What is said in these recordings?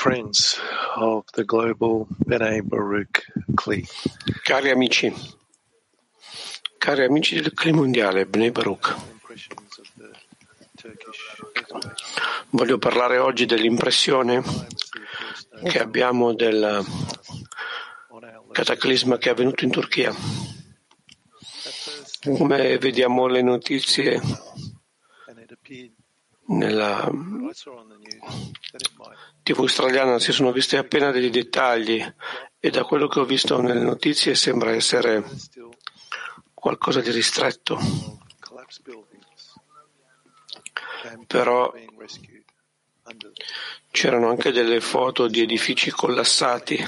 Friends of the global B'nai Baruch Kli, Cari amici, cari amici del Cli mondiale, Bnei Baruch, voglio parlare oggi dell'impressione che abbiamo del cataclisma che è avvenuto in Turchia. Come vediamo le notizie nella TV australiana si sono visti appena dei dettagli e da quello che ho visto nelle notizie sembra essere qualcosa di ristretto, però c'erano anche delle foto di edifici collassati,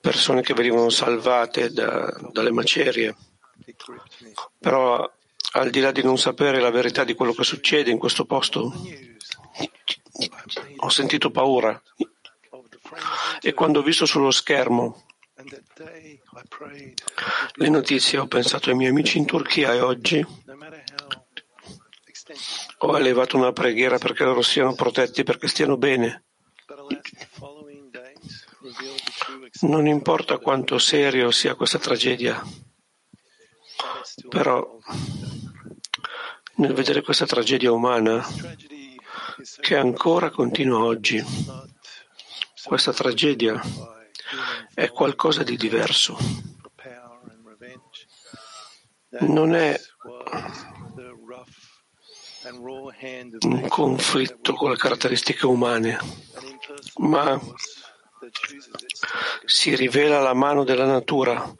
persone che venivano salvate da- dalle macerie. Però al di là di non sapere la verità di quello che succede in questo posto, ho sentito paura e quando ho visto sullo schermo le notizie ho pensato ai miei amici in Turchia e oggi ho elevato una preghiera perché loro siano protetti, perché stiano bene. Non importa quanto serio sia questa tragedia, però nel vedere questa tragedia umana che ancora continua oggi, questa tragedia è qualcosa di diverso. Non è un conflitto con le caratteristiche umane, ma si rivela la mano della natura,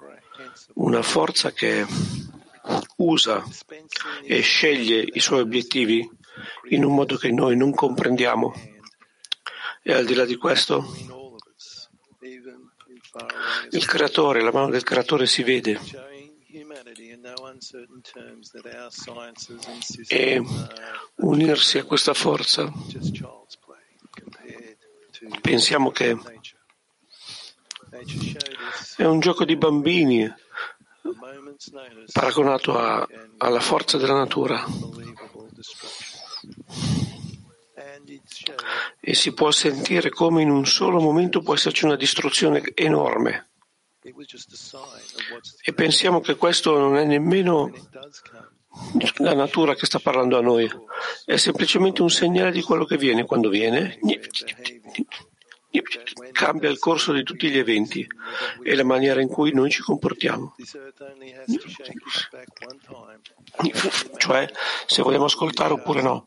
una forza che usa e sceglie i suoi obiettivi in un modo che noi non comprendiamo. E al di là di questo, il creatore, la mano del creatore si vede e unirsi a questa forza. Pensiamo che è un gioco di bambini paragonato a- alla forza della natura e si può sentire come in un solo momento può esserci una distruzione enorme. E pensiamo che questo non è nemmeno la natura che sta parlando a noi, è semplicemente un segnale di quello che viene. Quando viene. Cambia il corso di tutti gli eventi e la maniera in cui noi ci comportiamo. Cioè, se vogliamo ascoltare oppure no.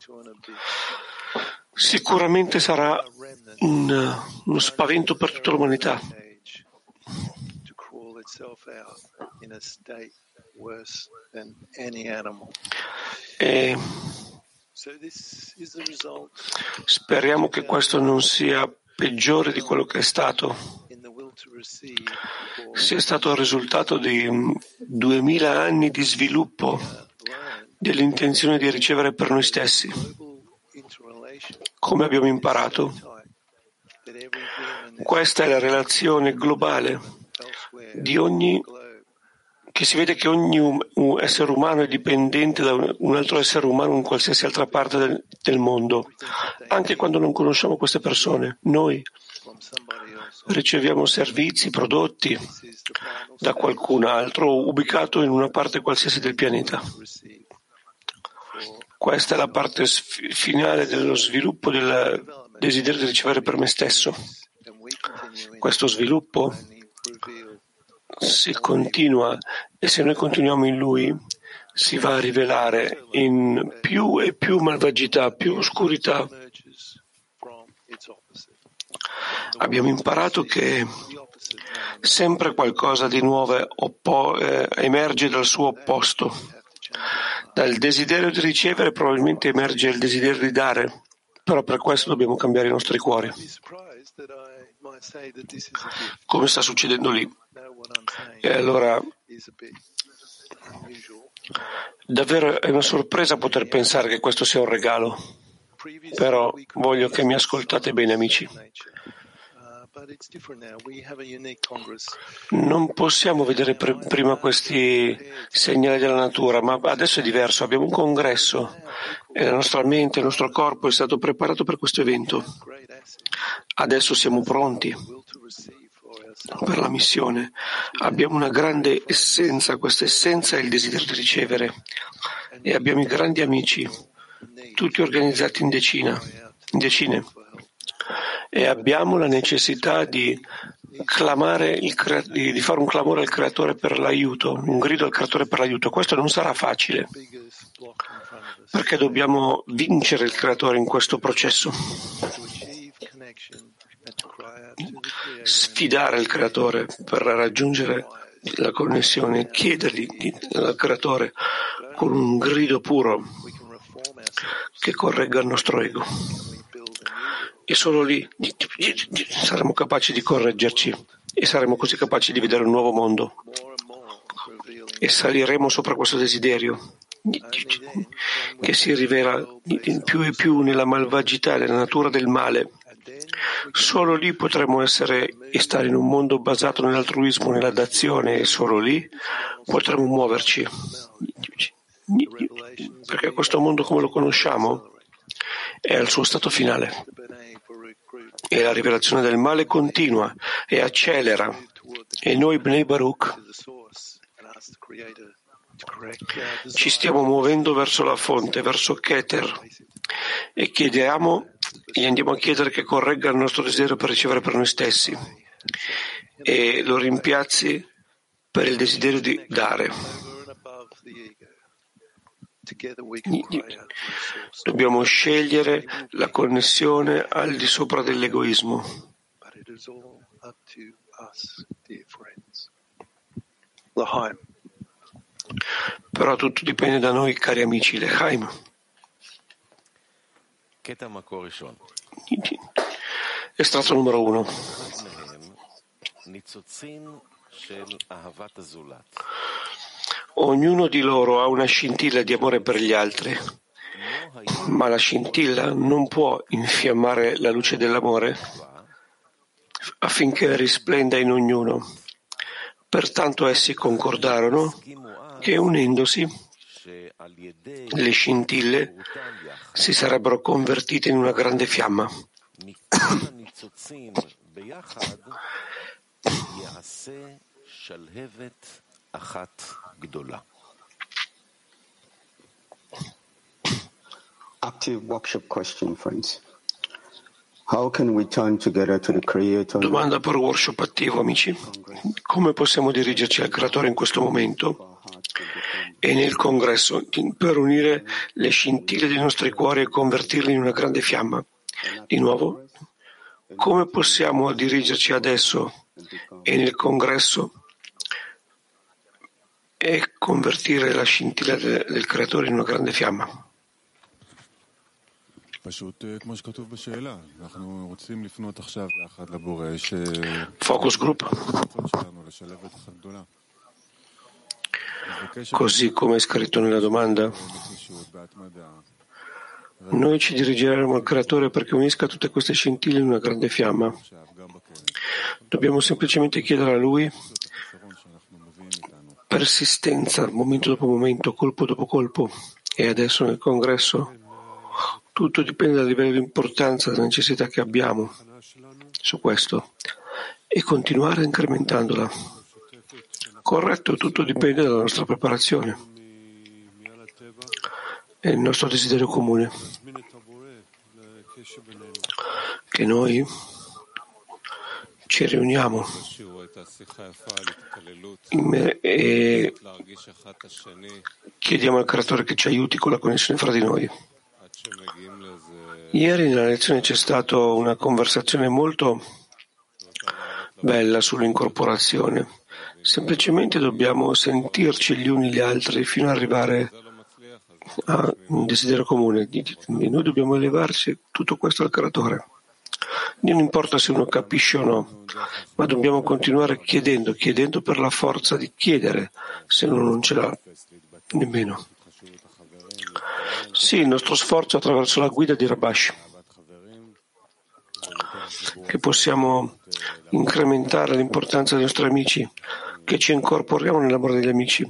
Sicuramente sarà un- uno spavento per tutta l'umanità. E speriamo che questo non sia peggiore di quello che è stato, sia stato il risultato di duemila anni di sviluppo dell'intenzione di ricevere per noi stessi. Come abbiamo imparato, questa è la relazione globale di ogni che si vede che ogni um- essere umano è dipendente da un un altro essere umano in qualsiasi altra parte del, del mondo, anche quando non conosciamo queste persone. Noi riceviamo servizi, prodotti da qualcun altro ubicato in una parte qualsiasi del pianeta. Questa è la parte sf- finale dello sviluppo del desiderio di ricevere per me stesso. Questo sviluppo si continua e se noi continuiamo in lui si va a rivelare in più e più malvagità, più oscurità. Abbiamo imparato che sempre qualcosa di nuovo oppo- eh, emerge dal suo opposto. Dal desiderio di ricevere probabilmente emerge il desiderio di dare, però per questo dobbiamo cambiare i nostri cuori, come sta succedendo lì. E allora davvero è una sorpresa poter pensare che questo sia un regalo, però voglio che mi ascoltate bene amici. Non possiamo vedere pr- prima questi segnali della natura, ma adesso è diverso. Abbiamo un congresso e la nostra mente, il nostro corpo è stato preparato per questo evento. Adesso siamo pronti per la missione. Abbiamo una grande essenza, questa essenza è il desiderio di ricevere. E abbiamo i grandi amici, tutti organizzati in, decina, in decine. E abbiamo la necessità di il, di fare un clamore al creatore per l'aiuto, un grido al creatore per l'aiuto. Questo non sarà facile, perché dobbiamo vincere il creatore in questo processo. Sfidare il creatore per raggiungere la connessione, chiedergli al creatore con un grido puro che corregga il nostro ego e solo lì saremo capaci di correggerci e saremo così capaci di vedere un nuovo mondo e saliremo sopra questo desiderio che si rivela più e più nella malvagità, nella natura del male. Solo lì potremo essere e stare in un mondo basato nell'altruismo, nella dazione e solo lì potremo muoverci. Perché questo mondo come lo conosciamo è al suo stato finale e la rivelazione del male continua e accelera. E noi, Bnei Baruch, ci stiamo muovendo verso la fonte, verso Keter, e chiediamo, gli andiamo a chiedere che corregga il nostro desiderio per ricevere per noi stessi e lo rimpiazzi per il desiderio di dare. Dobbiamo scegliere la connessione al di sopra dell'egoismo. Però tutto dipende da noi, cari amici, Lechaim. Estratto numero uno. Ognuno di loro ha una scintilla di amore per gli altri, ma la scintilla non può infiammare la luce dell'amore affinché risplenda in ognuno. Pertanto essi concordarono che unendosi le scintille si sarebbero convertite in una grande fiamma. Active workshop question, friends. How can we turn together to the Creator? Domanda per workshop attivo, amici. Come possiamo dirigerci al Creatore in questo momento e nel congresso per unire le scintille dei nostri cuori e convertirle in una grande fiamma? Di nuovo, come possiamo dirigerci adesso e nel congresso e convertire la scintilla de, del creatore in una grande fiamma. Focus group. Così come è scritto nella domanda, noi ci dirigeremo al creatore perché unisca tutte queste scintille in una grande fiamma. Dobbiamo semplicemente chiedere a lui persistenza, momento dopo momento, colpo dopo colpo. E adesso nel congresso tutto dipende dal livello di importanza, della necessità che abbiamo su questo e continuare incrementandola. Corretto, tutto dipende dalla nostra preparazione e il nostro desiderio comune. Che noi ci riuniamo e chiediamo al creatore che ci aiuti con la connessione fra di noi. Ieri nella lezione c'è stata una conversazione molto bella sull'incorporazione. Semplicemente dobbiamo sentirci gli uni gli altri fino ad arrivare a un desiderio comune. Noi dobbiamo elevarci tutto questo al creatore. Non importa se uno capisce o no, ma dobbiamo continuare chiedendo, chiedendo per la forza di chiedere, se uno non ce l'ha nemmeno. Sì, il nostro sforzo attraverso la guida di Rabash, che possiamo incrementare l'importanza dei nostri amici, che ci incorporiamo nell'amore degli amici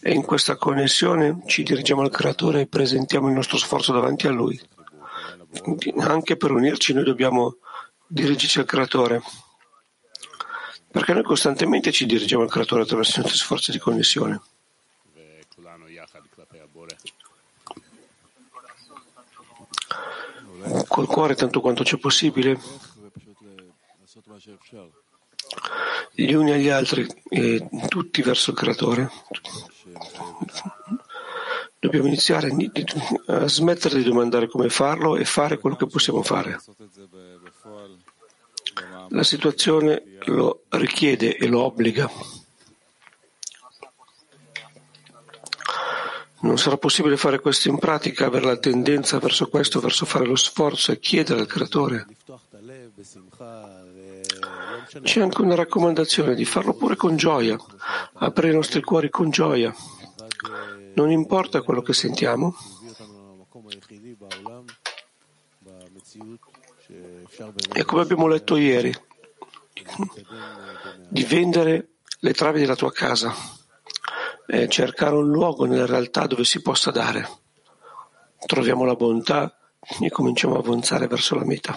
e in questa connessione ci dirigiamo al Creatore e presentiamo il nostro sforzo davanti a Lui. Anche per unirci noi dobbiamo dirigerci al creatore. Perché noi costantemente ci dirigiamo al creatore attraverso i nostri sforzi di connessione. Col cuore tanto quanto c'è possibile, gli uni agli altri e tutti verso il creatore. Dobbiamo iniziare a smettere di domandare come farlo e fare quello che possiamo fare. La situazione lo richiede e lo obbliga. Non sarà possibile fare questo in pratica, avere la tendenza verso questo, verso fare lo sforzo e chiedere al Creatore. C'è anche una raccomandazione di farlo pure con gioia, aprire i nostri cuori con gioia. Non importa quello che sentiamo. E come abbiamo letto ieri, di vendere le travi della tua casa e cercare un luogo nella realtà dove si possa dare. Troviamo la bontà e cominciamo a avanzare verso la meta.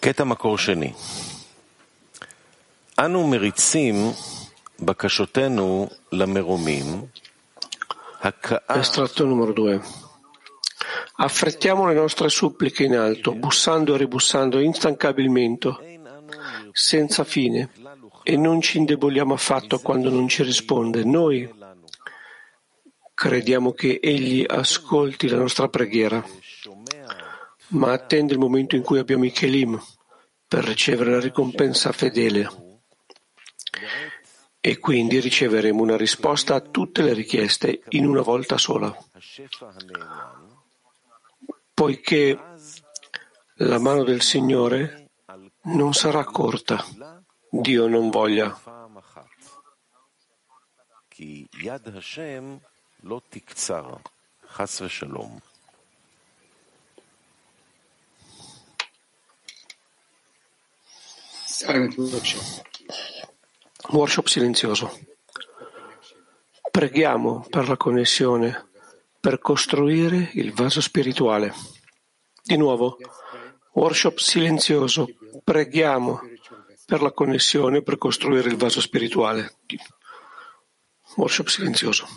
קטע מקור שני. אנו מריצים בקשותינו למרומים, Estratto numero 2. Affrettiamo le nostre suppliche in alto, bussando e ribussando instancabilmente, senza fine, e non ci indeboliamo affatto quando non ci risponde. Noi crediamo che Egli ascolti la nostra preghiera ma attende il momento in cui abbiamo i Kelim per ricevere la ricompensa fedele e quindi riceveremo una risposta a tutte le richieste in una volta sola. Poiché la mano del Signore non sarà corta, Dio non voglia. Workshop silenzioso. Preghiamo per la connessione, per costruire il vaso spirituale. Di nuovo, workshop silenzioso. Preghiamo per la connessione, per costruire il vaso spirituale. Workshop silenzioso.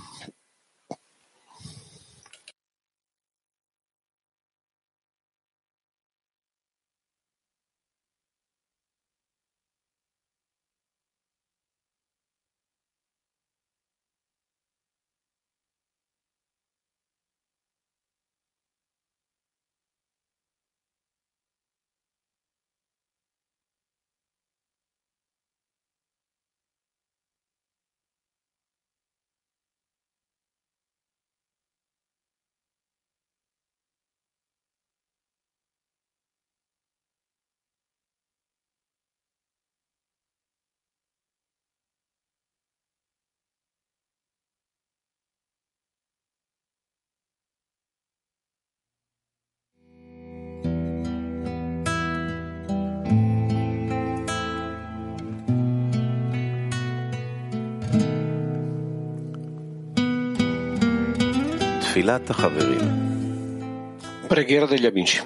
Preghiera degli amici.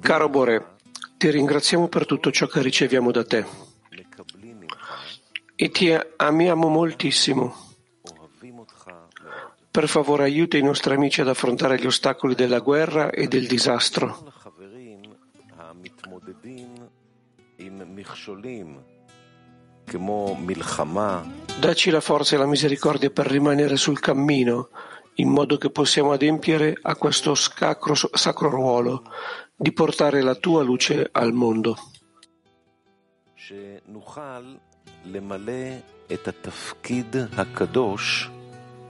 Caro Bore, ti ringraziamo per tutto ciò che riceviamo da te e ti amiamo moltissimo. Per favore aiuta i nostri amici ad affrontare gli ostacoli della guerra e del disastro. Dacci la forza e la misericordia per rimanere sul cammino, in modo che possiamo adempiere a questo sacro, sacro ruolo di portare la tua luce al mondo.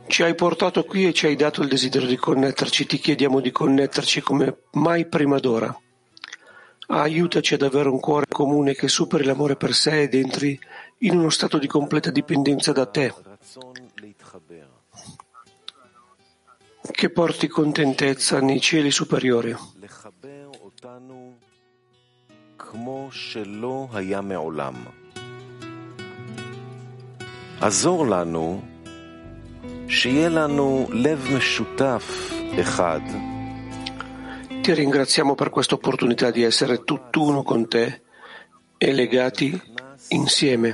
Ci hai portato qui e ci hai dato il desiderio di connetterci, ti chiediamo di connetterci come mai prima d'ora. Aiutaci ad avere un cuore comune che superi l'amore per sé ed entri in uno stato di completa dipendenza da te, רצון להתחבר. che porti contentezza nei cieli superiori. לחבר אותנו כמו שלא היה מעולם. עזור לנו שיהיה לנו לב משותף אחד, Ti ringraziamo per questa opportunità di essere tutt'uno con te e legati insieme.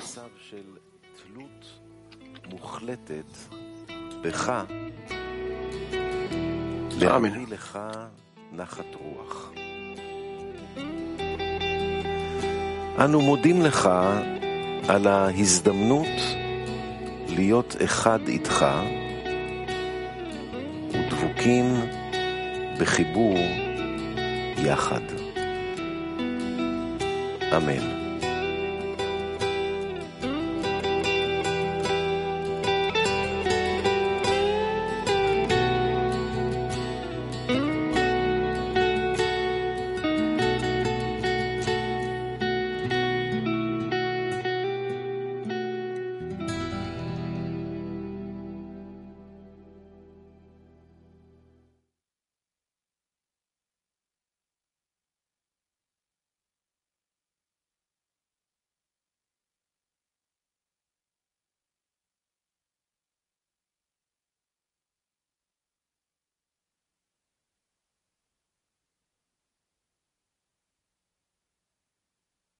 Amen. אנו מודים לך על ההזדמנות להיות אחד איתך ודבוקים בחיבור יחד. אמן.